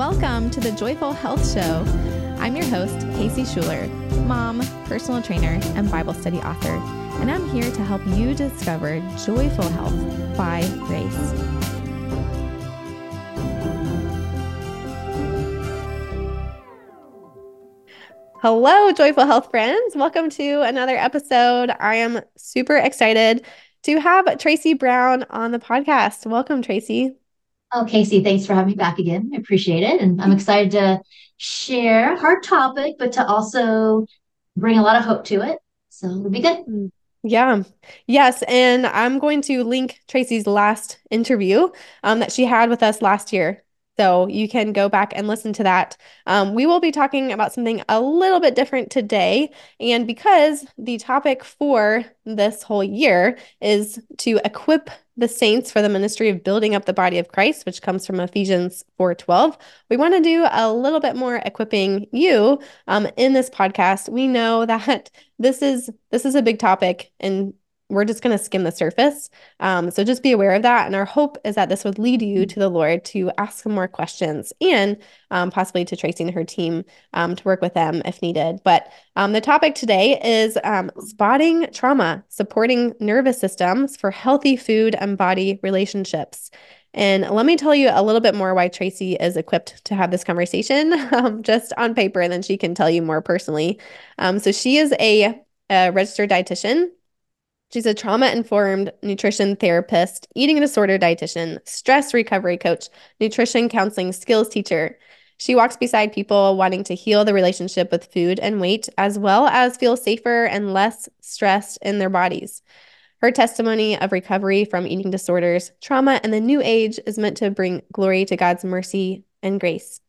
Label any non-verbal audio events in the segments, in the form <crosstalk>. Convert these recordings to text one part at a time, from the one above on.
Welcome to the Joyful Health Show. I'm your host, Kasey Shuler, mom, personal trainer, and Bible study author, and I'm here to help you discover joyful health by grace. Hello, Joyful Health friends. Welcome to another episode. I am super excited to have Tracy Brown on the podcast. Welcome, Tracy. Oh, Kasey, thanks for having me back again. I appreciate it. And I'm excited to share hard topic, but to also bring a lot of hope to it. So it'll be good. Mm, yeah. Yes. And I'm going to link Tracy's last interview um, that she had with us last year. So you can go back and listen to that. Um, we will be talking about something a little bit different today. And because the topic for this whole year is to equip the saints for the ministry of building up the body of Christ, which comes from Ephesians 4:12. We want to do a little bit more equipping you um, in this podcast. We know <laughs> that this is this is a big topic and we're just going to skim the surface. Um, so just be aware of that. And our hope is that this would lead you to the Lord to ask some more questions and um, possibly to Tracy and her team um, to work with them if needed. But um, the topic today is um, spotting trauma, supporting nervous systems for healthy food and body relationships. And let me tell you a little bit more why Tracy is equipped to have this conversation <laughs> um, just on paper, and then she can tell you more personally. so she is a, a registered dietitian She's a trauma informed nutrition therapist, eating disorder dietitian, stress recovery coach, nutrition counseling skills teacher. She walks beside people wanting to heal the relationship with food and weight, as well as feel safer and less stressed in their bodies. Her testimony of recovery from eating disorders, trauma, and the new age is meant to bring glory to God's mercy and grace.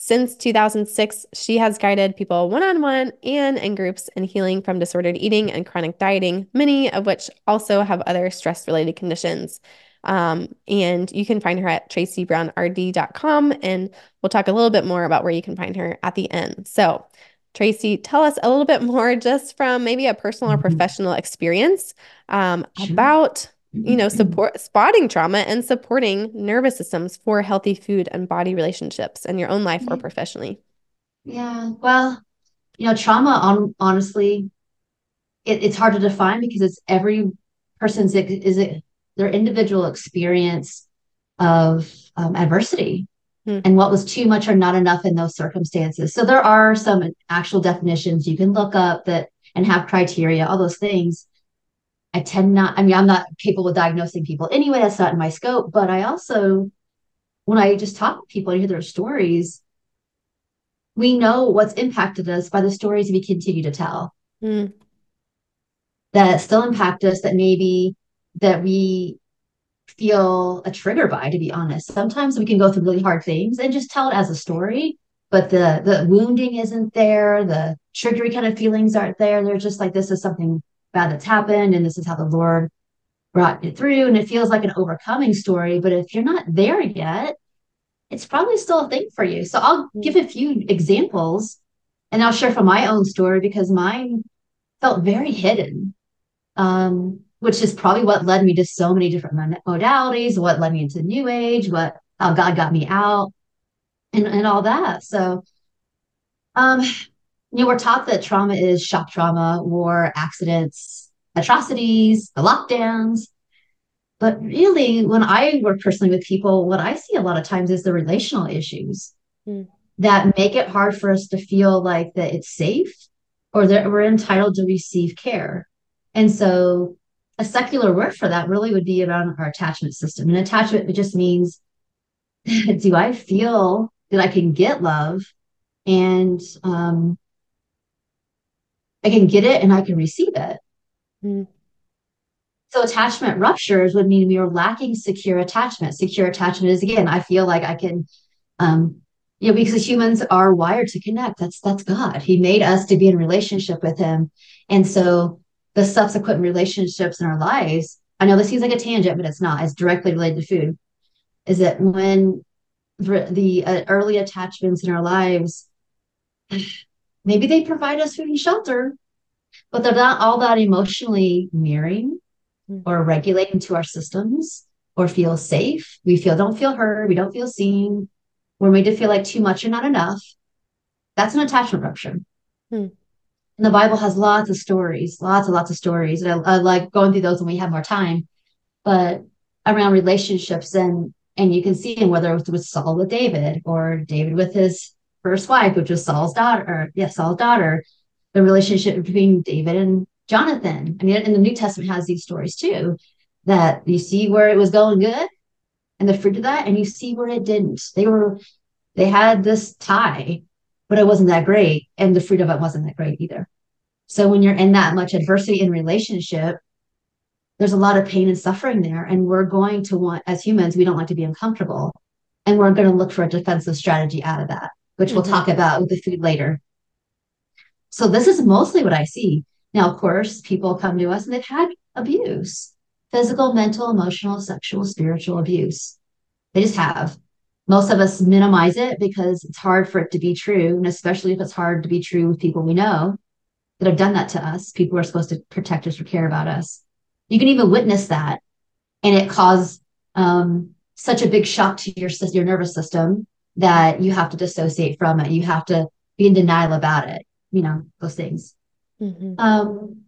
Since 2006, she has guided people one on one and in groups in healing from disordered eating and chronic dieting, many of which also have other stress related conditions. Um, and you can find her at tracybrownrd.com. And we'll talk a little bit more about where you can find her at the end. So, Tracy, tell us a little bit <laughs> more just from maybe a personal or mm-hmm. professional experience um, sure. about you know, support spotting trauma and supporting nervous systems for healthy food and body relationships in your own life or professionally. Yeah. Well, you know, trauma on honestly, it, it's hard to define because it's every person's is it their individual experience of um, adversity hmm. and what was too much or not enough in those circumstances. So there are some actual definitions you can look up that and have criteria, all those things. I tend not, I mean, I'm not capable of diagnosing people anyway. That's not in my scope. But I also, when I just talk to people and hear their stories, we know what's impacted us by the stories we continue to tell. Mm. That still impact us, that maybe that we feel a trigger by, to be honest. Sometimes we can go through really hard things and just tell it as a story, but the the wounding isn't there, the triggery kind of feelings aren't there. They're just like this is something bad that's happened and this is how the Lord brought it through. And it feels like an overcoming story. But if you're not there yet, it's probably still a thing for you. So I'll mm. give a few examples and I'll share from my own story because mine felt very hidden, um, which is probably what led me to so many different modalities, what led me into New Age, what how God got me out, and, and all that. So, um, you know, we're taught that trauma is shock trauma, war, accidents, atrocities, the lockdowns. But really, when I work personally with people, what I see a lot of times is the relational issues mm. that make it hard for us to feel like that it's safe or that we're entitled to receive care. And so a secular word for that really would be around our attachment system. And attachment just means <laughs> do I feel that I can get love and um, I can get it and I can receive it. Mm. So attachment ruptures would mean we are lacking secure attachment. Secure attachment is again, I feel like I can, um, you know, because humans are wired to connect. That's that's God. He made us to be in relationship with Him, and so the subsequent relationships in our lives. I know this seems like a tangent, but it's not. It's directly related to food. Is that when the uh, early attachments in our lives maybe they provide us food and shelter, but they're not all that emotionally mirroring mm-hmm. or regulating to our systems or feel safe. We feel don't feel heard. We don't feel seen. we're made to feel like too much or not enough. That's an attachment rupture. Hmm. And the Bible has lots of stories, lots and lots of stories. And I, I like going through those when we have more time. But around relationships and and you can see in whether it was with Saul with David or David with his first wife, which was Saul's daughter, or yeah, Saul's daughter, the relationship between David and Jonathan. I mean, and the New Testament has these stories too, that you see where it was going good and the fruit of that, and you see where it didn't. They were they had this tie, but it wasn't that great, and the fruit of it wasn't that great either. So when you're in that much adversity in relationship, there's a lot of pain and suffering there. And we're going to want, as humans, we don't like to be uncomfortable. And we're going to look for a defensive strategy out of that, which mm-hmm. we'll talk about with the food later. So this is mostly what I see. Now, of course, people come to us and they've had abuse physical, mental, emotional, sexual, spiritual abuse. They just have. Most of us minimize it because it's hard for it to be true. And especially if it's hard to be true with people we know that have done that to us, people who are supposed to protect us or care about us. You can even witness that and it cause um, such a big shock to your, your nervous system that you have to dissociate from it. You have to be in denial about it, you know, those things. Mm-hmm. Um,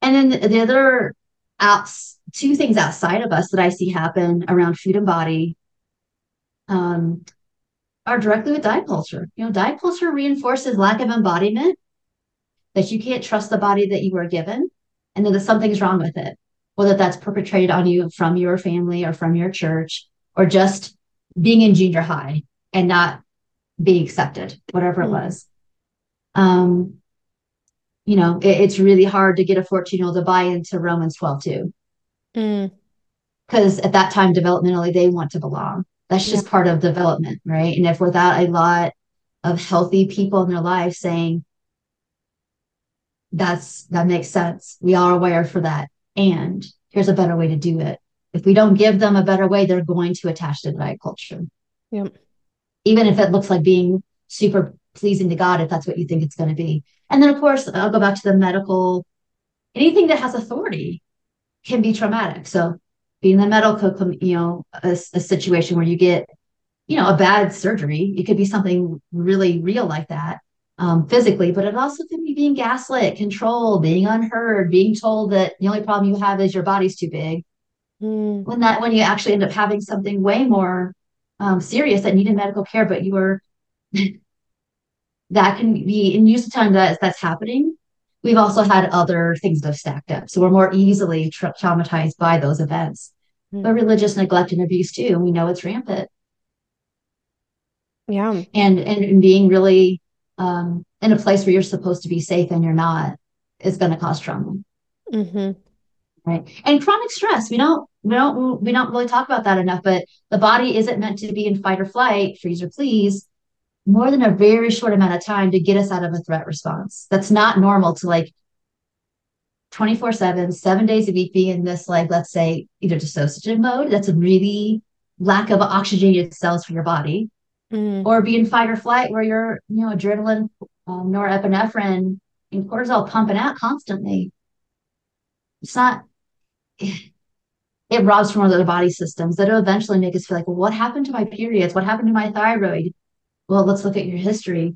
and then the other outs, two things outside of us that I see happen around food and body um, are directly with diet culture. You know, diet culture reinforces lack of embodiment, that you can't trust the body that you were given, and that something's wrong with it whether that's perpetrated on you from your family or from your church, or just being in junior high and not being accepted, whatever it hmm. was. Um, you know, it, it's really hard to get a 14 year old to buy into Romans 12:2. Because mm. at that time, developmentally, they want to belong. That's just part of development, right? And if without a lot of healthy people in their life saying, that's that makes sense. We are aware for that and here's a better way to do it. If we don't give them a better way, they're going to attach to the diet culture. Yep. Even if it looks like being super pleasing to God, if that's what you think it's going to be. And then, of course, I'll go back to the medical. Anything that has authority can be traumatic. So, being the medical, you know, a, a situation where you get, you know, a bad surgery, it could be something really real like that um, physically, but it also could be being gaslit, controlled, being unheard, being told that the only problem you have is your body's too big. Mm. When that when you actually end up having something way more um, serious that needed medical care, but you were <laughs> that can be in use of time that that's happening. We've also had other things that have stacked up, so we're more easily tra- traumatized by those events. Mm. But religious neglect and abuse too, we know it's rampant. Yeah, and and being really um, in a place where you're supposed to be safe and you're not is going to cause trauma. Mm-hmm. Right. And chronic stress, we don't, we don't, we don't really talk about that enough, but the body isn't meant to be in fight or flight, freeze or please, more than a very short amount of time to get us out of a threat response. That's not normal to like 24 7, seven days a week be in this, like, let's say, either dissociative mode. That's a really lack of oxygenated cells for your body mm. or be in fight or flight where you're, you know, adrenaline, um, norepinephrine, and cortisol pumping out constantly. It's not, it robs from other body systems that will eventually make us feel like, well, what happened to my periods? What happened to my thyroid? Well, let's look at your history.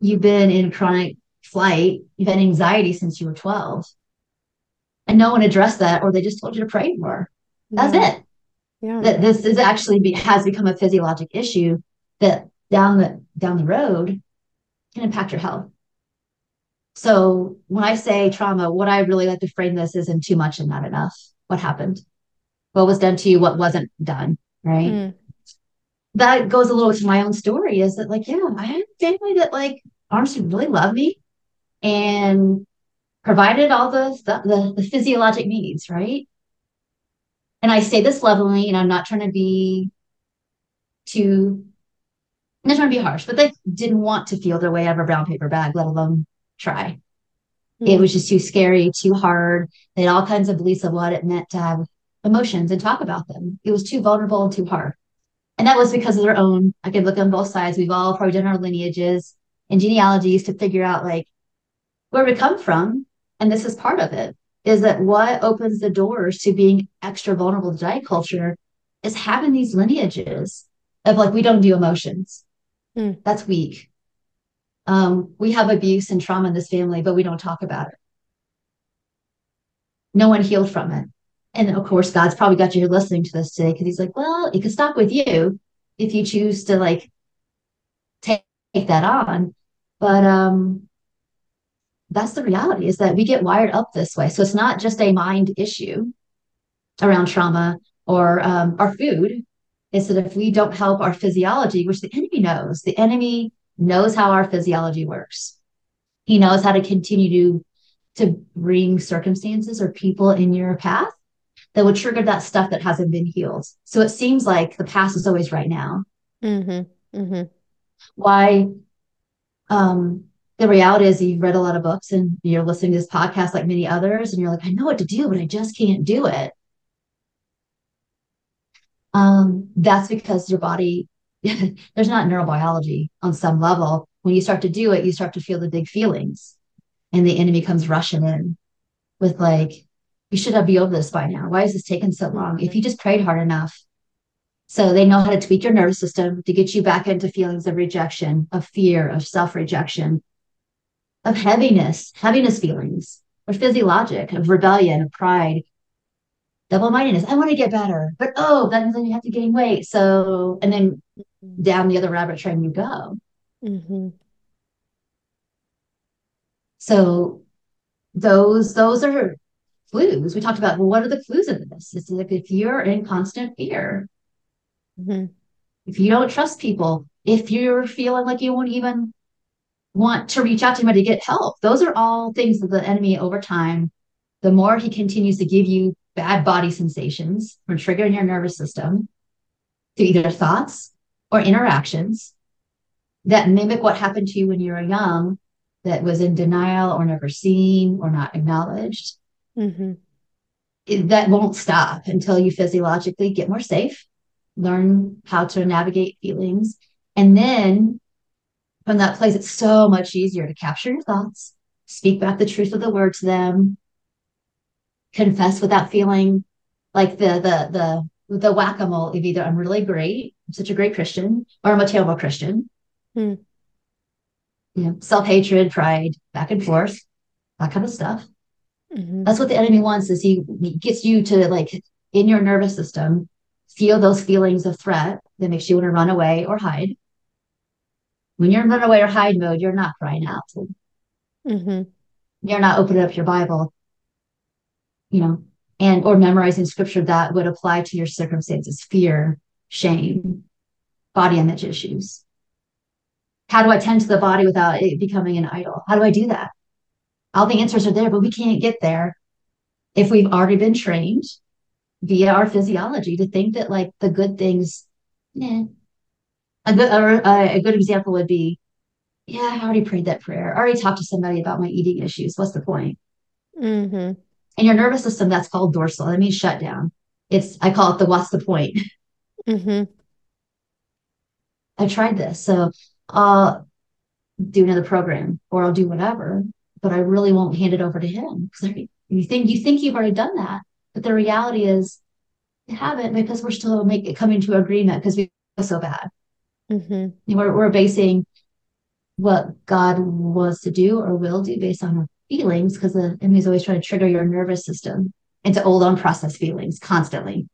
You've been in chronic flight, you've had anxiety since you were 12. And no one addressed that, or they just told you to pray more. That's yeah. it yeah. that this is actually be, has become a physiologic issue that down the down the road can impact your health. So when I say trauma, what I really like to frame this isn't too much and not enough. What happened? What was done to you? What wasn't done? Right. Mm. That goes a little to my own story. Is that like, yeah, I had a family that like honestly really loved me and provided all the the, the physiologic needs, right? and I say this lovingly, and I'm not trying to be too, I'm not trying to be harsh, but they didn't want to feel their way out of a brown paper bag, let alone try. Mm-hmm. It was just too scary, too hard. They had all kinds of beliefs of what it meant to have emotions and talk about them. It was too vulnerable and too hard. And that was because of their own, I could look on both sides. We've all probably done our lineages and genealogies to figure out like where we come from. And this is part of it is that what opens the doors to being extra vulnerable to diet culture is having these lineages of like we don't do emotions. Mm. That's weak. Um, we have abuse and trauma in this family, but we don't talk about it. No one healed from it. And of course, God's probably got you here listening to this today because he's like, well, it could stop with you if you choose to like take, take that on. But um that's the reality is that we get wired up this way. So it's not just a mind issue around trauma or um, our food. It's that if we don't help our physiology, which the enemy knows, the enemy knows how our physiology works. He knows how to continue to to bring circumstances or people in your path that would trigger that stuff that hasn't been healed. So it seems like the past is always right now. Mm-hmm. Mm-hmm. Why um the reality is you've read a lot of books and you're listening to this podcast like many others, and you're like, I know what to do, but I just can't do it. Um, that's because your body, <laughs> there's not neurobiology on some level. When you start to do it, you start to feel the big feelings, and the enemy comes rushing in with like, you should have be over this by now. Why is this taking so long? If you just prayed hard enough. So they know how to tweak your nervous system to get you back into feelings of rejection, of fear, of self rejection, of heaviness, heaviness feelings, or physiologic, of rebellion, of pride, double mindedness. I want to get better, but oh, then, then you have to gain weight. So, and then down the other rabbit train you go. Mm-hmm. So, those those are clues. We talked about well, what are the clues in this? It's like if you're in constant fear, Mm-hmm. if you don't trust people, if you're feeling like you won't even want to reach out to anybody to get help, those are all things that the enemy over time, the more he continues to give you bad body sensations from triggering your nervous system to either thoughts or interactions that mimic what happened to you when you were young that was in denial or never seen or not acknowledged Mm-hmm. it- that won't stop until you physiologically get more safe learn how to navigate feelings and then from that place it's so much easier to capture your thoughts speak back the truth of the word to them confess without feeling like the the the the whack-a-mole of either I'm really great, I'm such a great Christian, or I'm a terrible Christian. Hmm. You know, self-hatred, pride, back and forth, that kind of stuff. Mm-hmm. That's what the enemy wants is he, he gets you to like in your nervous system, feel those feelings of threat that makes you want to run away or hide. When you're in run away or hide mode, you're not crying out. Mm-hmm. You're not opening up your Bible, you know, and or memorizing scripture that would apply to your circumstances, fear, shame, body image issues. How do I tend to the body without it becoming an idol? How do I do that? All the answers are there, but we can't get there if we've already been trained via our physiology to think that like the good things, yeah. A good a, a good example would be, yeah, I already prayed that prayer. I already talked to somebody about my eating issues. What's the point? Mm-hmm. In your nervous system, that's called dorsal. That means shut down. It's I call it the what's the point. Mm-hmm. I tried this, so I'll do another program or I'll do whatever, but I really won't hand it over to him because you think you think you've already done that, but the reality is you haven't because we're still making coming to agreement because we feel so bad. Mm-hmm. We're we're basing what God wants to do or will do based on our feelings because the enemy's always trying to trigger your nervous system into old unprocessed feelings constantly.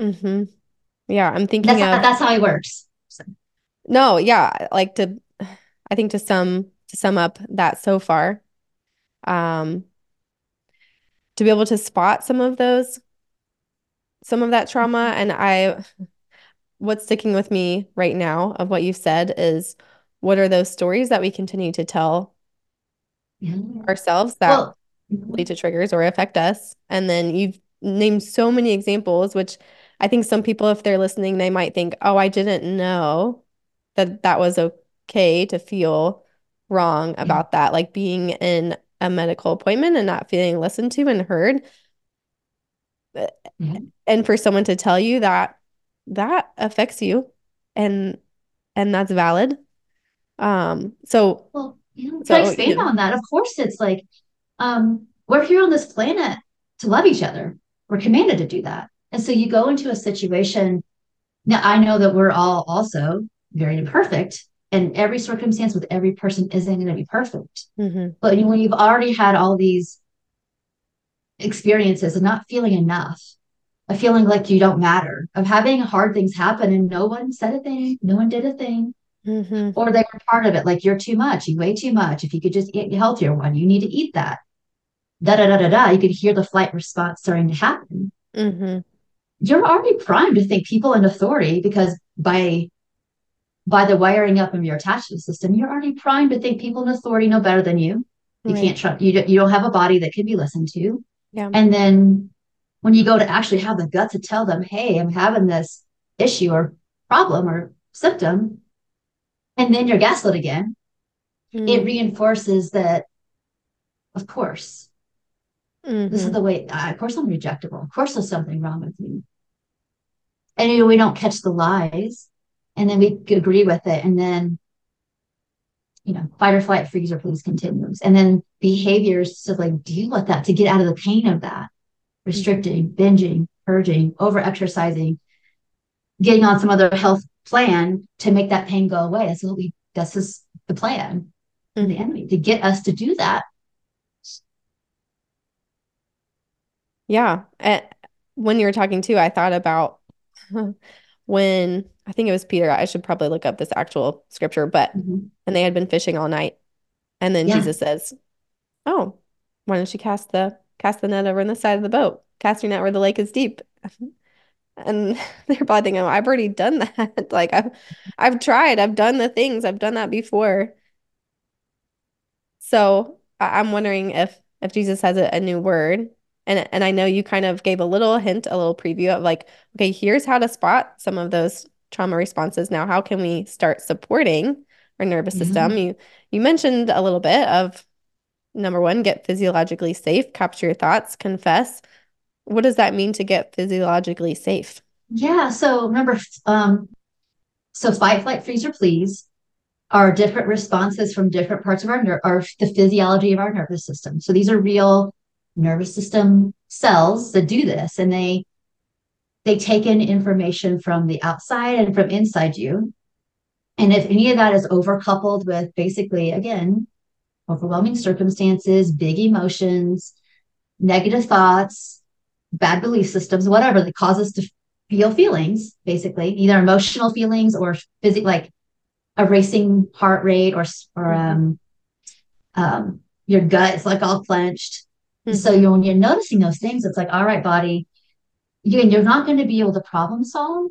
Mm-hmm. Yeah, I'm thinking That's of how, that's how he works. So, no, yeah, like to I think to sum to sum up that so far, um, to be able to spot some of those, some of that trauma, and I what's sticking with me right now of what you've said is what are those stories that we continue to tell yeah. ourselves that Well, lead to triggers or affect us. And then you've named so many examples, which I think some people, if they're listening, they might think, oh, I didn't know that that was okay to feel wrong yeah, about that, like being in a medical appointment and not feeling listened to and heard. yeah. And for someone to tell you that that affects you and and that's valid. Um, so Well, you know, to so expand you know, on that, of course, it's like um, we're here on this planet to love each other. We're commanded to do that. And so you go into a situation Now I know that we're all also very imperfect, and every circumstance with every person isn't going to be perfect. Mm-hmm. But when you've already had all these experiences of not feeling enough, of feeling like you don't matter, of having hard things happen and no one said a thing, no one did a thing, Mm-hmm. or they were part of it, like you're too much, you weigh too much. If you could just eat a healthier one, you need to eat that. Da da da da da. You could hear the flight response starting to happen. Mm-hmm. You're already primed to think people in authority because by by the wiring up of your attachment system, you're already primed to think people in authority know better than you. You Right. can't trust you. Don't, you don't have a body that can be listened to. Yeah. And then when you go to actually have the gut to tell them, "Hey, I'm having this issue or problem or symptom," and then you're gaslit again, it Mm-hmm. reinforces that. Of course, this Mm-hmm. is the way. Uh, of course, I'm rejectable. Of course, there's something wrong with me. And you know, we don't catch the lies, and then we agree with it, and then you know, fight or flight, freeze or freeze continues. And then behaviors to like deal with that to get out of the pain of that, restricting, binging, purging, over exercising, getting on some other health plan to make that pain go away. That's what we this is the plan of the Mm-hmm. enemy to get us to do that. Yeah. And when you were talking too, I thought about <laughs> when I think it was Peter. I should probably look up this actual scripture, but Mhm. and they had been fishing all night. And then Yeah. Jesus says, Oh, why don't you cast the cast the net over on the side of the boat? Cast your net where the lake is deep. <laughs> And <laughs> they're probably thinking, "Oh, I've already done that. Like I've I've tried, I've done the things, I've done that before. So I- I'm wondering if if Jesus has a, a new word, and and I know you kind of gave a little hint, a little preview of like, okay, here's how to spot some of those trauma responses. Now, how can we start supporting our nervous Yeah. system? You you mentioned a little bit of number one, get physiologically safe, capture your thoughts, confess. What does that mean to get physiologically safe? Yeah. So remember, um, so fight, flight, freeze, or please are different responses from different parts of our nerve, or the physiology of our nervous system. So these are real nervous system cells that do this, and they they take in information from the outside and from inside you. And if any of that is overcoupled with basically, again, overwhelming circumstances, big emotions, negative thoughts, bad belief systems, whatever that cause us to feel feelings, basically, either emotional feelings or physical, like a racing heart rate or or um, um, your gut is like all clenched. Mhm. So you, when you're noticing those things, it's like, all right, body, you, you're not going to be able to problem solve,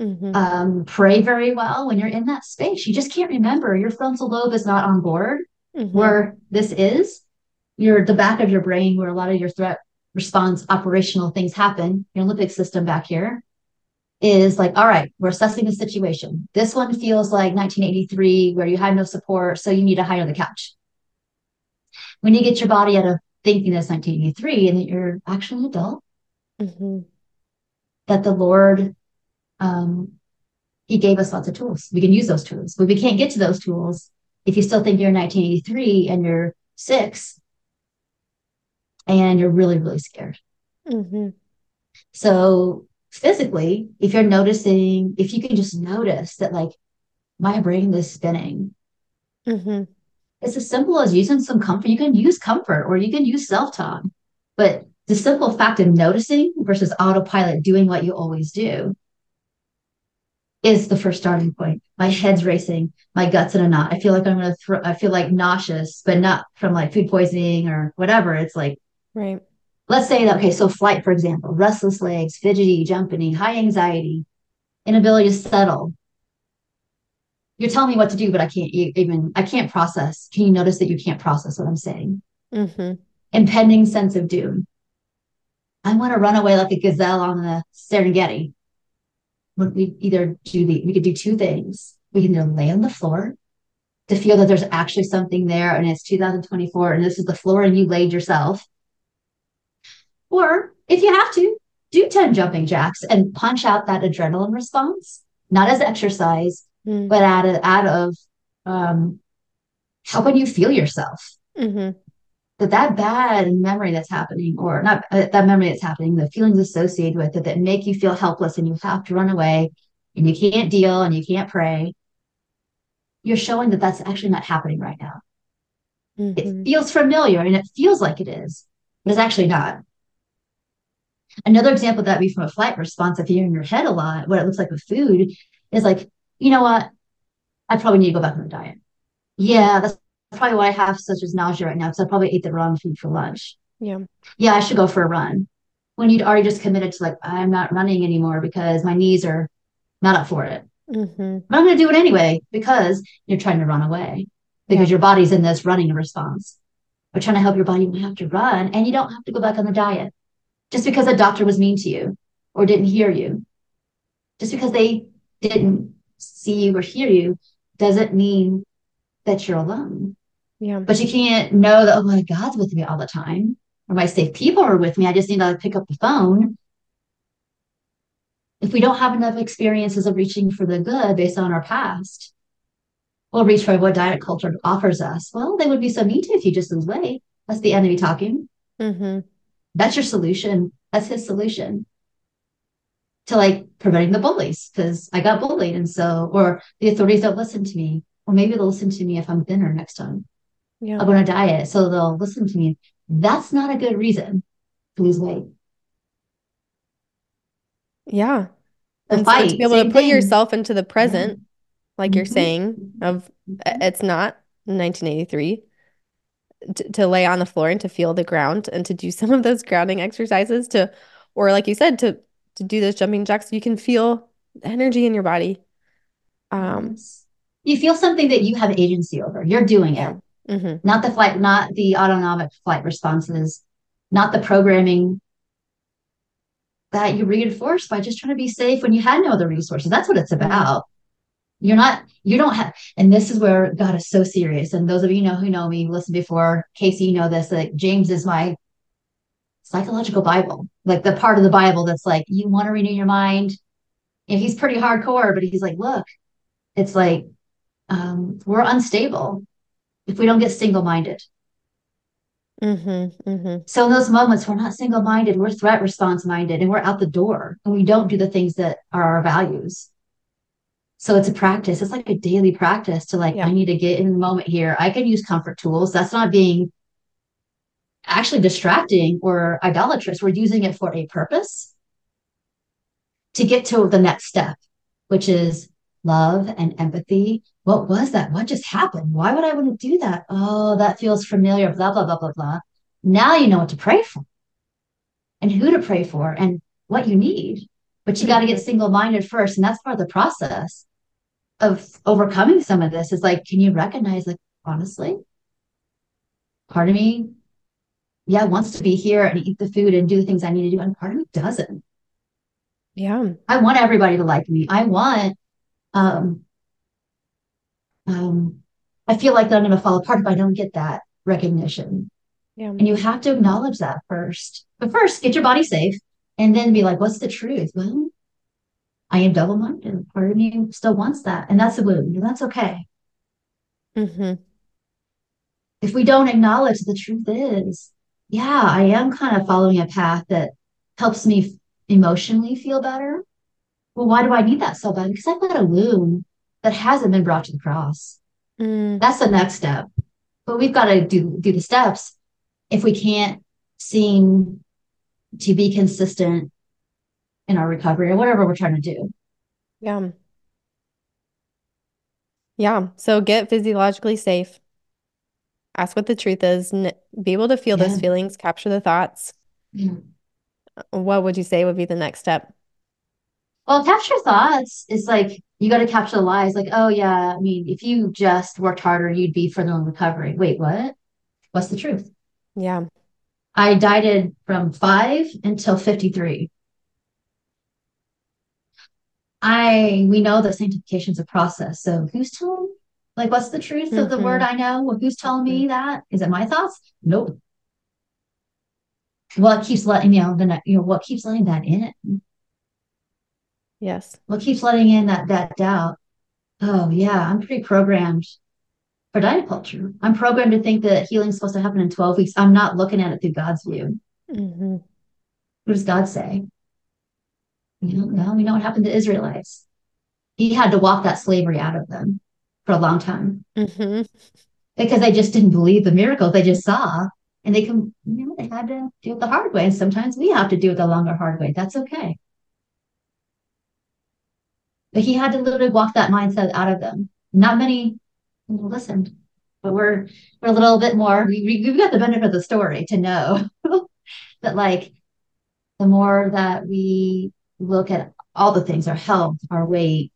Mhm. um, pray very well when you're in that space. You just can't remember. Your frontal lobe is not on board Mhm. where this is. You're the back of your brain where a lot of your threat response operational things happen. Your limbic system back here is like, all right, we're assessing the situation. This one feels like 1983 where you have no support, so you need to hide on the couch. When you get your body out of thinking that's 1983 and that you're actually an adult, Mhm. that the Lord, um, He gave us lots of tools. We can use those tools, but we can't get to those tools if you still think you're 1983 and you're six and you're really, really scared. Mm-hmm. So physically, if you're noticing, if you can just notice that like my brain is spinning, Mhm. It's as simple as using some comfort. You can use comfort or you can use self-talk, but the simple fact of noticing versus autopilot doing what you always do is the first starting point. My head's racing, my gut's in a knot. I feel like I'm gonna throw. I feel like nauseous, but not from like food poisoning or whatever. It's like Right. let's say that okay so flight for example restless legs fidgety jumping high anxiety inability to settle you're telling me what to do but i can't even i can't process. Can you notice that you can't process what i'm saying? Mhm. impending sense of doom. I want to run away like a gazelle on the serengeti. Would we either do the we could do two things. We can either lay on the floor to feel that there's actually something there and it's 2024 and this is the floor and you laid yourself. Or if you have to, do 10 jumping jacks and punch out that adrenaline response, not as exercise, Mm. but out of, out of um, helping you feel yourself. Mhm. That that bad memory that's happening, or not uh, that memory that's happening, the feelings associated with it that make you feel helpless and you have to run away and you can't deal and you can't pray, you're showing that that's actually not happening right now. Mm-hmm. It feels familiar and it feels like it is, but it's actually not. Another example of that would be from a flight response. If you're in your head a lot, what it looks like with food is like, you know what? I probably need to go back on the diet. Yeah, that's probably why I have such as nausea right now because I probably ate the wrong food for lunch. Yeah. Yeah, I should go for a run. When you'd already just committed to like, I'm not running anymore because my knees are not up for it. Mm-hmm. But I'm going to do it anyway because you're trying to run away because yeah. your body's in this running response. We're trying to help your body You have to run and you don't have to go back on the diet just because a doctor was mean to you or didn't hear you. Just because they didn't see you or hear you doesn't mean that you're alone. Yeah. But you can't know that, oh my God's with me all the time. Or my safe people are with me. I just need to pick up the phone. If we don't have enough experiences of reaching for the good based on our past, we'll reach for what diet culture offers us. Well, they would be so mean to if you just lose weight. That's the enemy talking. Mm-hmm. That's your solution. That's his solution to like preventing the bullies because I got bullied. And so, or the authorities don't listen to me. Or maybe they'll listen to me if I'm thinner next time. Yeah. I'm on a diet. So they'll listen to me. That's not a good reason to lose weight. Yeah. The and fight, so to be able to put thing. yourself into the present, yeah. like mm-hmm. you're saying, of it's not 1983. To, to lay on the floor and to feel the ground and to do <laughs> some of those grounding exercises to or like you said to to do those jumping jacks you can feel the energy in your body. Um you feel something that you have agency over. You're doing it. Mm-hmm. not the flight not the autonomic flight responses not the programming that you reinforced by just trying to be safe when you had no other resources. That's what it's about. You're not you don't have and this is where god is so serious. And those of you know who know me listen before kasey you know this like james is my psychological bible like the part of the bible that's like you want to renew your mind. And he's pretty hardcore but he's like look it's like um, we're unstable if we don't get single-minded. Mm-hmm, mm-hmm. so in those moments we're not single-minded we're threat response minded and we're out the door and we don't do the things that are our values. So it's a practice it's like a daily practice to like yeah. i need to get in the moment here. I can use comfort tools. That's not being actually distracting or idolatrous we're using it for a purpose to get to the next step which is love and empathy. What was that? What just happened? Why would I want to do that? Oh, that feels familiar, blah, blah, blah, blah, blah. Now you know what to pray for and who to pray for and what you need. But you got to get single minded first. And that's part of the process of overcoming some of this is like, can you recognize, like, honestly, part of me, yeah, wants to be here and eat the food and do the things I need to do. And part of me doesn't. Yeah. I want everybody to like me. I want um, um, I feel like that I'm going to fall apart if I don't get that recognition. Yeah. And you have to acknowledge that first. But first, get your body safe and then be like, what's the truth? Well, I am double minded. Part of me still wants that. And that's a wound. And that's okay. Mm-hmm. If we don't acknowledge the truth is, yeah, I am kind of following a path that helps me emotionally feel better well, why do I need that so bad? Because I've got a wound that hasn't been brought to the cross. Mm. That's the next step. But we've got to do do the steps if we can't seem to be consistent in our recovery or whatever we're trying to do. Yeah. Yeah. So get physiologically safe. Ask what the truth is, be able to feel yeah. those feelings, capture the thoughts. Yeah. What would you say would be the next step? Well, capture thoughts is like you got to capture the lies. Like, oh yeah, I mean, if you just worked harder, you'd be further in recovery. Wait, what? What's the truth? Yeah. I dieted from five until 53. I we know that sanctification is a process. So who's telling like what's the truth mm-hmm. of the word mm-hmm. I know? Who's telling me mm-hmm. that? Is it my thoughts? Nope. What keeps letting you know the you know what keeps letting that in? Yes. What keeps letting in that that doubt? Oh yeah, I'm pre-programmed for diet culture. I'm programmed to think that healing's supposed to happen in 12 weeks. I'm not looking at it through God's view. Mm-hmm. What does God say? You know, well, we know what happened to Israelites. he had to walk that slavery out of them for a long time hmm because they just didn't believe the miracles they just saw. And they can, you know, they had to do it the hard way. And sometimes we have to do it the longer, hard way. That's okay. But he had to literally walk that mindset out of them. Not many listened, but we're we're a little bit more. We, we, we've got the benefit of the story to know <laughs> that, like, the more that we look at all the things, our health, our weight,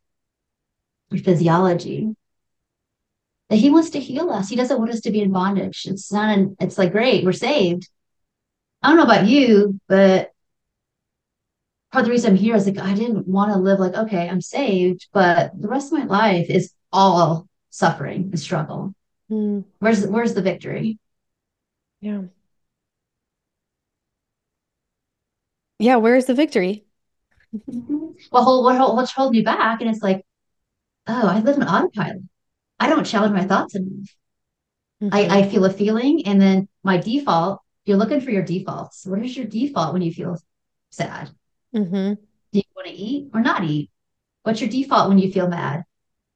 our physiology, that he wants to heal us. He doesn't want us to be in bondage. It's not. An, it's like great, we're saved. I don't know about you, but part of the reason I'm here is like I didn't want to live like okay, I'm saved, but the rest of my life is all suffering and struggle. Mm. Where's where's the victory? Yeah. Yeah, where's the victory? Mm-hmm. Well, hold, what what's holding me back? And it's like, oh, I live in autopilot. I don't challenge my thoughts enough. I, hmm I feel a feeling, and then my default. You're looking for your defaults. What is your default when you feel sad? hmm Do you want to eat or not eat? What's your default when you feel mad?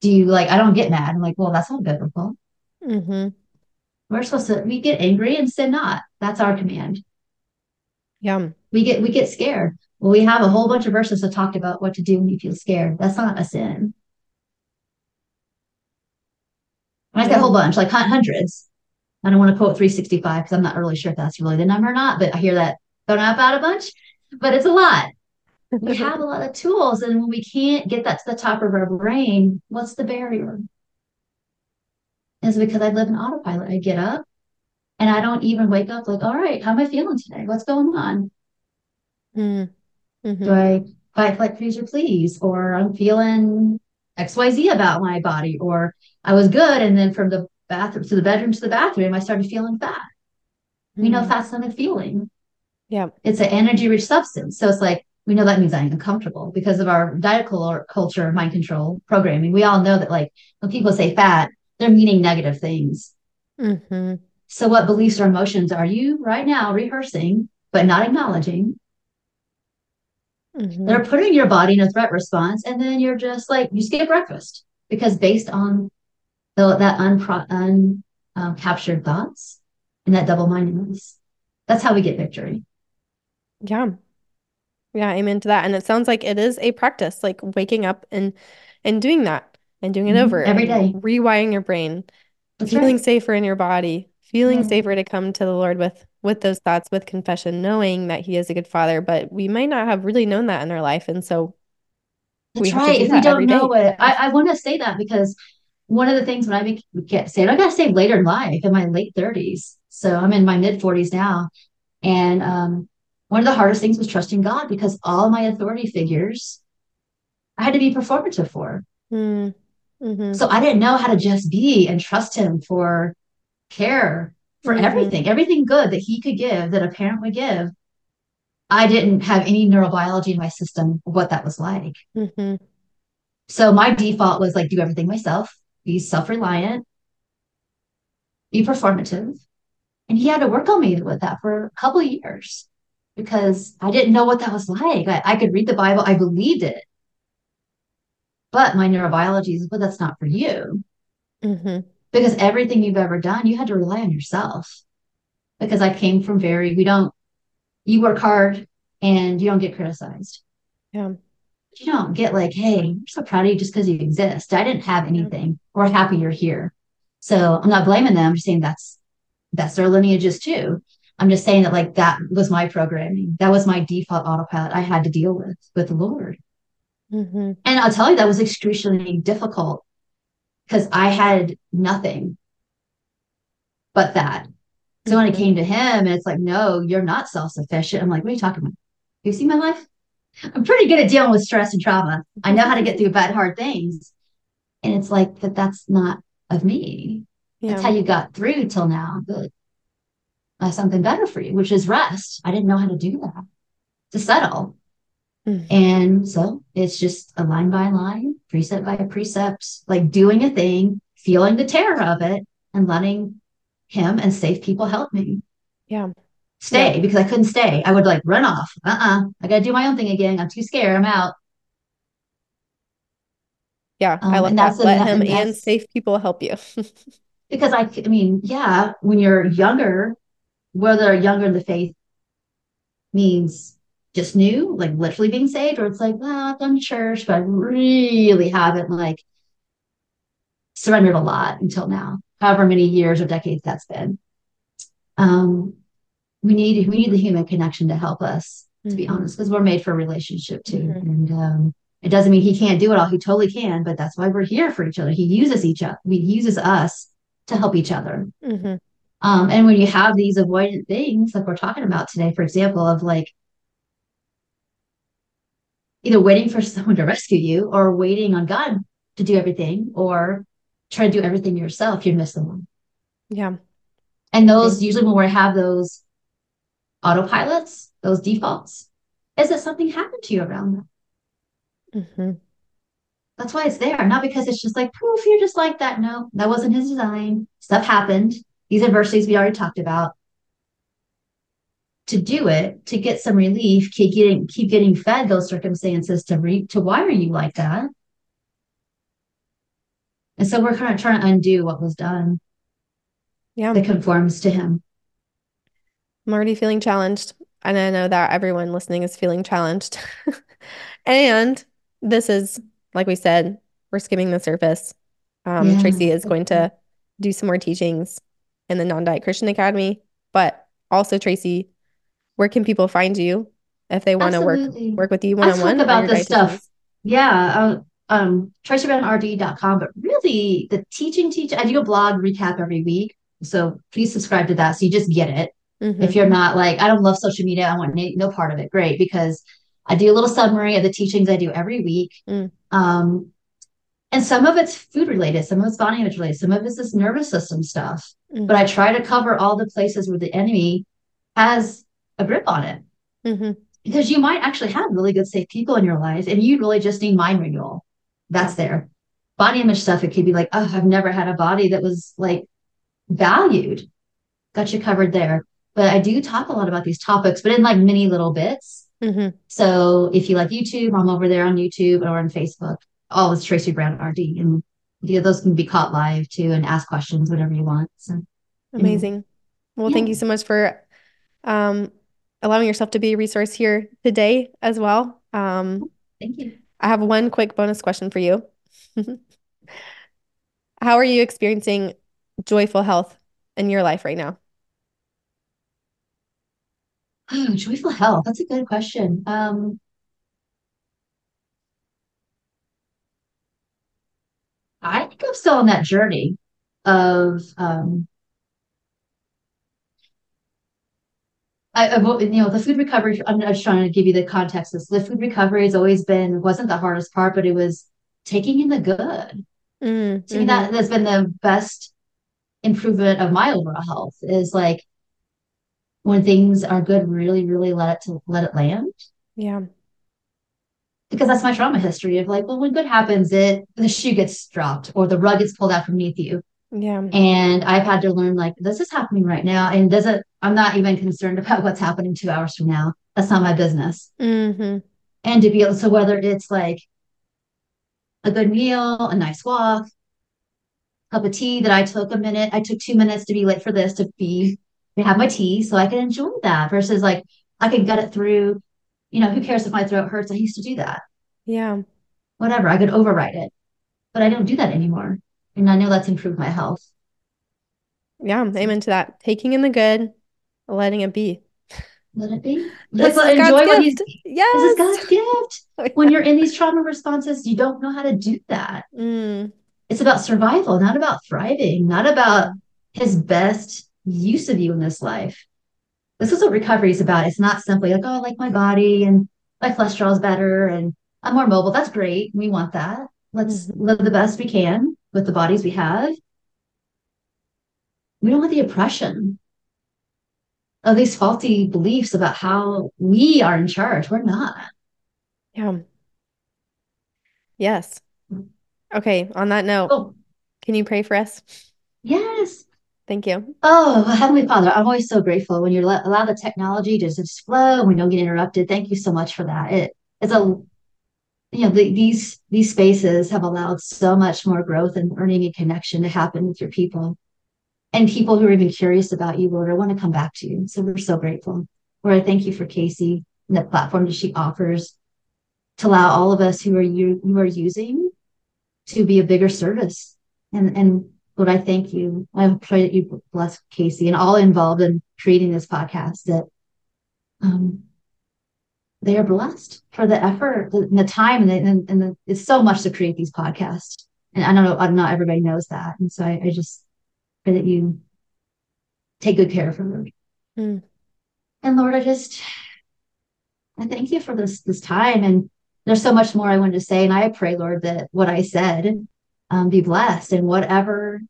Do you like, I don't get mad? I'm like, well, that's not biblical. hmm We're supposed to, we get angry and sin not. That's our command. Yeah. We get, we get scared. Well, we have a whole bunch of verses that talked about what to do when you feel scared. That's not a sin. And I say a whole bunch, like hundreds. I don't want to quote 365 because I'm not really sure if that's really the number or not, but I hear that thrown up out a bunch, but it's a lot. We have a lot of tools, and when we can't get that to the top of our brain, what's the barrier? Is because I live in autopilot. I get up and I don't even wake up like, all right, how am I feeling today? What's going on? Mm-hmm. Do I fight, flight, freeze, or please? Or I'm feeling XYZ about my body, or I was good, and then from the bathroom to the bedroom to the bathroom, I started feeling fat. We know Mm. fat's not a feeling. Yeah. It's an energy rich substance. So it's like, we know that means I'm uncomfortable because of our diet cul- culture, mind control programming. We all know that, like, when people say fat, they're meaning negative things. hmm So, what beliefs or emotions are you right now rehearsing, but not acknowledging? Hmm They're putting your body in a threat response, and then you're just like, you skip breakfast because based on the, that unpro- un, um, captured thoughts and that double mindedness, that's how we get victory. Yeah. Yeah, amen to that. And it sounds like it is a practice, like waking up and and doing that and doing it Mhm. over Every day. rewiring your brain, That's feeling right. safer in your body, feeling Yeah. safer to come to the Lord with with those thoughts, with confession, knowing that He is a good Father, but we might not have really known that in our life. And so That's to right. If we don't know day. it, I, I want to say that because one of the things when I make, get saved, I got saved later in life in my late 30s. So I'm in my mid 40s now. And um, one of the hardest things was trusting God because all my authority figures I had to be performative for. Mm. hmm So I didn't know how to just be and trust Him for care, for hmm everything, everything good that He could give, that a parent would give. I didn't have any neurobiology in my system of what that was like. hmm So my default was like do everything myself, be self-reliant, be performative. And he had to work on me with that for a couple of years because I didn't know what that was like. I, I could read the Bible, I believed it. But my neurobiology is, but that's not for you. hmm Because everything you've ever done, you had to rely on yourself. Because I came from very, we don't, you work hard and you don't get criticized. Yeah. You don't get like, hey, I'm so proud of you just because you exist. I didn't have anything. We're happy you're here. So I'm not blaming them. I'm just saying that's that's their lineages too. I'm just saying that like that was my programming. That was my default autopilot I had to deal with with the Lord. hmm And I'll tell you that was excruciatingly difficult because I had nothing but that. So when it hmm came to him, and it's like, no, you're not self-sufficient. I'm like, what are you talking about? You see my life? I'm pretty good at dealing with stress and trauma. I know how to get through bad, hard things. And it's like that that's not of me. That's how you got through till now. But I have something better for you, which is rest. I didn't know how to do that to settle. Mm. And so it's just a line by line, precept by precept, like doing a thing, feeling the terror of it, and letting him and safe people help me Yeah. stay Yeah. because I couldn't stay. I would like run off. Uh uh I got to do my own thing again. I'm too scared. I'm out. Yeah, I Um, love and that. Let that, him and and safe people help you. <laughs> because I, I mean, yeah, when you're younger, whether younger in the faith means just new, like literally being saved, or it's like, well, I've done church, but I really haven't like surrendered a lot until now, however many years or decades that's been. Um, we need we need the human connection to help us, to be hmm honest, because we're made for a relationship too. hmm And um, it doesn't mean he can't do it all. He totally can, but that's why we're here for each other. He uses each other. He uses us to help each other. hmm Um, and when you have these avoidant things, like we're talking about today, for example, of like either waiting for someone to rescue you or waiting on God to do everything or try to do everything yourself, you're missing one. Yeah. And those usually when we have those autopilots, those defaults, is that something happened to you around them. hmm That's why it's there, not because it's just like poof, you're just like that. No, that wasn't his design. Stuff happened. These adversities we already talked about. To do it, to get some relief, keep getting keep getting fed those circumstances to re to wire you like that. And so we're kind of trying to undo what was done Yeah. that conforms to him. I'm already feeling challenged. And I know that everyone listening is feeling challenged. <laughs> And this is, like we said, we're skimming the surface. Um, Yeah. Tracy is going to do some more teachings in the Non Diet Christian Academy. But also, Tracy, where can people find you if they want to work work with you one on one about this stuff. Yeah, uh, um, tracybrownrd.com, but really the teaching teach I do a blog recap every week. So please subscribe to that so you just get it. hmm If you're not like, I don't love social media, I want no, no part of it. Great, because I do a little summary of the teachings I do every week. Mm. Um, and some of it's food related, some of it's body image related, some of it's this nervous system stuff. Mm. But I try to cover all the places where the enemy has a grip on it. Hmm because you might actually have really good safe people in your life and you really just need mind renewal. That's there. Body image stuff it could be like oh i've never had a body that was like valued. Got you covered there. But i do talk a lot about these topics but in like many little bits. Hmm so if you like youtube i'm over there on youtube or on facebook. Always tracy brown rd and yeah, those can be caught live too and ask questions whatever you want so. Amazing. Well, thank you so much for um, allowing yourself to be a resource here today as well. Um, thank you I have one quick bonus question for you. <laughs> How are you experiencing joyful health in your life right now? oh, joyful health that's a good question um I think I'm still on that journey of um I, you know the food recovery I'm just trying to give you the context this the food recovery has always been wasn't the hardest part but it was taking in the good Mm, to me mhm. that has been the best improvement of my overall health is like when things are good really really let it to let it land Yeah. because that's my trauma history of like well when good happens it the shoe gets dropped or the rug gets pulled out from beneath you Yeah. And I've had to learn like this is happening right now. And doesn't I'm not even concerned about what's happening two hours from now. That's not my business. hmm And to be able so whether it's like a good meal, a nice walk, cup of tea that I took a minute, I took two minutes to be late for this to be to have my tea so I can enjoy that versus like I can gut it through, you know, who cares if my throat hurts? I used to do that. Yeah. Whatever. I could override it. But I don't do that anymore. And I know that's improved my health. Yeah. Amen to that. Taking in the good, letting it be. Let it be. This Like, is God's enjoy what he's gift. This is God's gift. <laughs> When you're in these trauma responses, you don't know how to do that. Mm, It's about survival, not about thriving, not about his best use of you in this life. This is what recovery is about. It's not simply like, oh, I like my body and my cholesterol is better and I'm more mobile. That's great. We want that. Let's Mhm. live the best we can with the bodies we have. We don't want the oppression of these faulty beliefs about how we are in charge. We're not. yeah. Yes. Okay. On that note, Oh, can you pray for us? yes. Thank you. Oh, Heavenly Father, I'm always so grateful when you let, allow the technology to just flow and we don't get interrupted. Thank you so much for that. It is a you know the, these these spaces have allowed so much more growth and learning and connection to happen with your people. And people who are even curious about you lord i want to come back to you. So we're so grateful. Lord i thank you for Kasey and the platform that she offers to allow all of us who are you who are using to be a bigger service. And and Lord, I thank you. I pray that you bless Kasey and all involved in creating this podcast that um, they are blessed for the effort and the time and, the, and, and the, it's so much to create these podcasts. And I don't know, not everybody knows that. And so I, I just pray that you take good care of her, Lord. Mm. And Lord, I just, I thank you for this, this time. And there's so much more I wanted to say. And I pray, Lord, that what I said um, be blessed and whatever,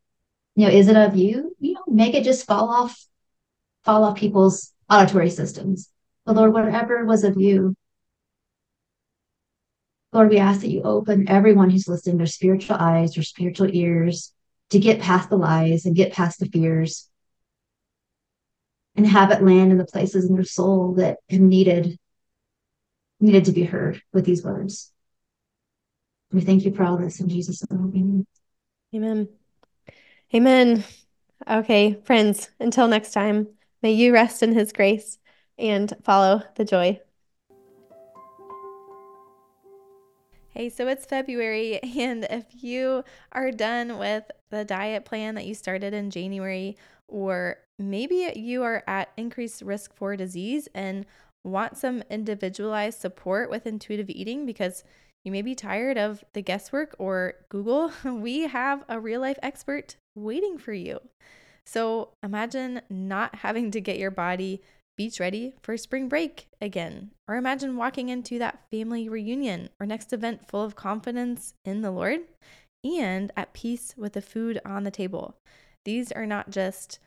you know, is it of you, you know, make it just fall off, fall off people's auditory systems but Lord, whatever was of you, Lord, we ask that you open everyone who's listening their spiritual eyes, their spiritual ears to get past the lies and get past the fears and have it land in the places in their soul that have needed needed to be heard with these words. We thank you for all this in Jesus' name. Amen. Amen. Okay, friends, until next time, may you rest in his grace and follow the joy. Hey, so it's February, <laughs> and if you are done with the diet plan that you started in January, or maybe you are at increased risk for disease and want some individualized support with intuitive eating because you may be tired of the guesswork or Google, <laughs> we have a real life expert waiting for you. So imagine not having to get your body beach ready for spring break again. Or imagine walking into that family reunion or next event full of confidence in the Lord and at peace with the food on the table. These are not just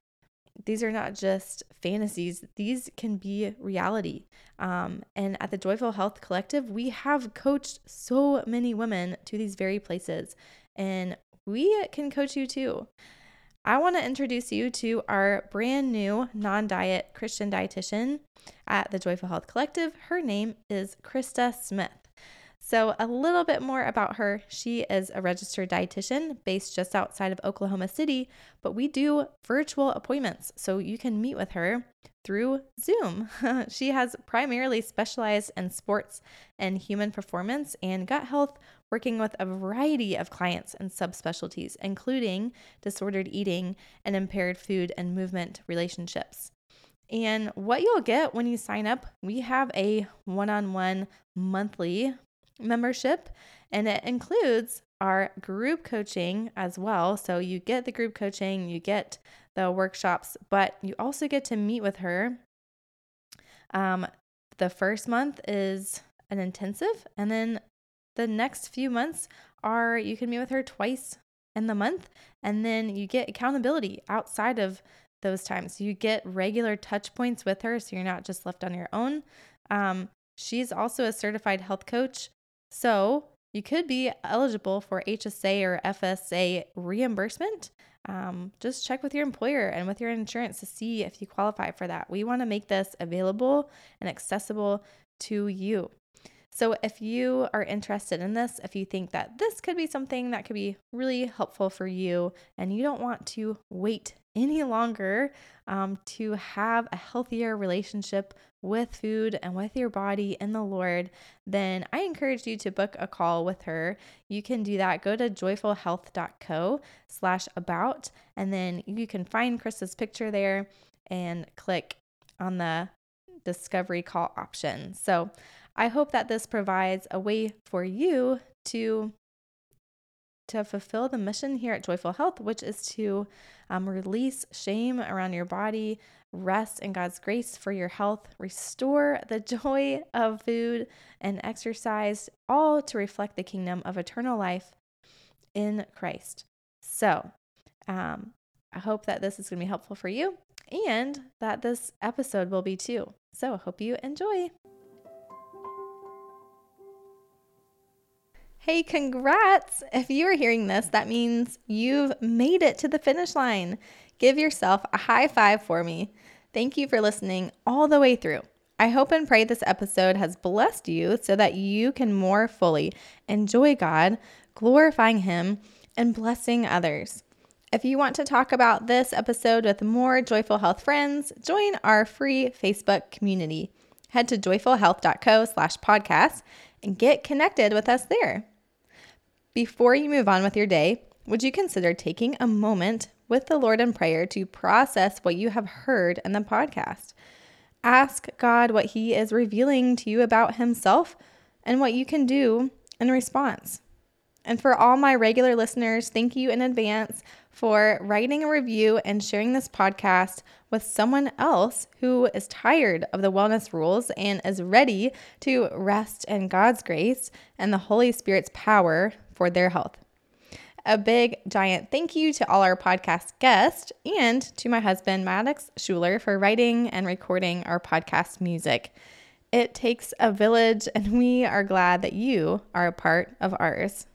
these are not just fantasies these can be reality um, and at the joyful health collective we have coached so many women to these very places and we can coach you too I want to introduce you to our brand new non diet Christian dietitian at the Joyful Health Collective. Her name is Krista Smith. So, a little bit more about her. She is a registered dietitian based just outside of Oklahoma City, but we do virtual appointments. So, you can meet with her through Zoom. <laughs> she has primarily specialized in sports and human performance and gut health, working with a variety of clients and subspecialties, including disordered eating and impaired food and movement relationships. And what you'll get when you sign up, we have a one on one monthly membership, and it includes our group coaching as well. So you get the group coaching, you get the workshops, but you also get to meet with her. Um, the first month is an intensive, and then the next few months are you can meet with her twice in the month, and then you get accountability outside of those times. You get regular touch points with her, so you're not just left on your own. Um, she's also a certified health coach, so you could be eligible for HSA or FSA reimbursement. Um, just check with your employer and with your insurance to see if you qualify for that. We want to make this available and accessible to you. So, if you are interested in this, if you think that this could be something that could be really helpful for you and you don't want to wait any longer um, to have a healthier relationship with food and with your body in the Lord, then I encourage you to book a call with her. You can do that. Go to joyfulhealth.co slash about, and then you can find Krista's picture there and click on the discovery call option. So I hope that this provides a way for you to to fulfill the mission here at Joyful Health, which is to um, release shame around your body, rest in God's grace for your health, restore the <laughs> joy of food and exercise, all to reflect the kingdom of eternal life in Christ. So, um, I hope that this is going to be helpful for you and that this episode will be too. So, I hope you enjoy. Hey, congrats! If you are hearing this, that means you've made it to the finish line. Give yourself a high five for me. Thank you for listening all the way through. I hope and pray this episode has blessed you so that you can more fully enjoy God, glorifying Him, and blessing others. If you want to talk about this episode with more Joyful Health friends, join our free Facebook community. Head to joyfulhealth.co slash podcast and get connected with us there. Before you move on with your day, would you consider taking a moment with the Lord in prayer to process what you have heard in the podcast? Ask God what He is revealing to you about Himself and what you can do in response. And for all my regular listeners, thank you in advance for writing a review and sharing this podcast with someone else who is tired of the wellness rules and is ready to rest in God's grace and the Holy Spirit's power for their health. A big, giant thank you to all our podcast guests and to my husband, Maddox Shuler, for writing and recording our podcast music. It takes a village, and we are glad that you are a part of ours.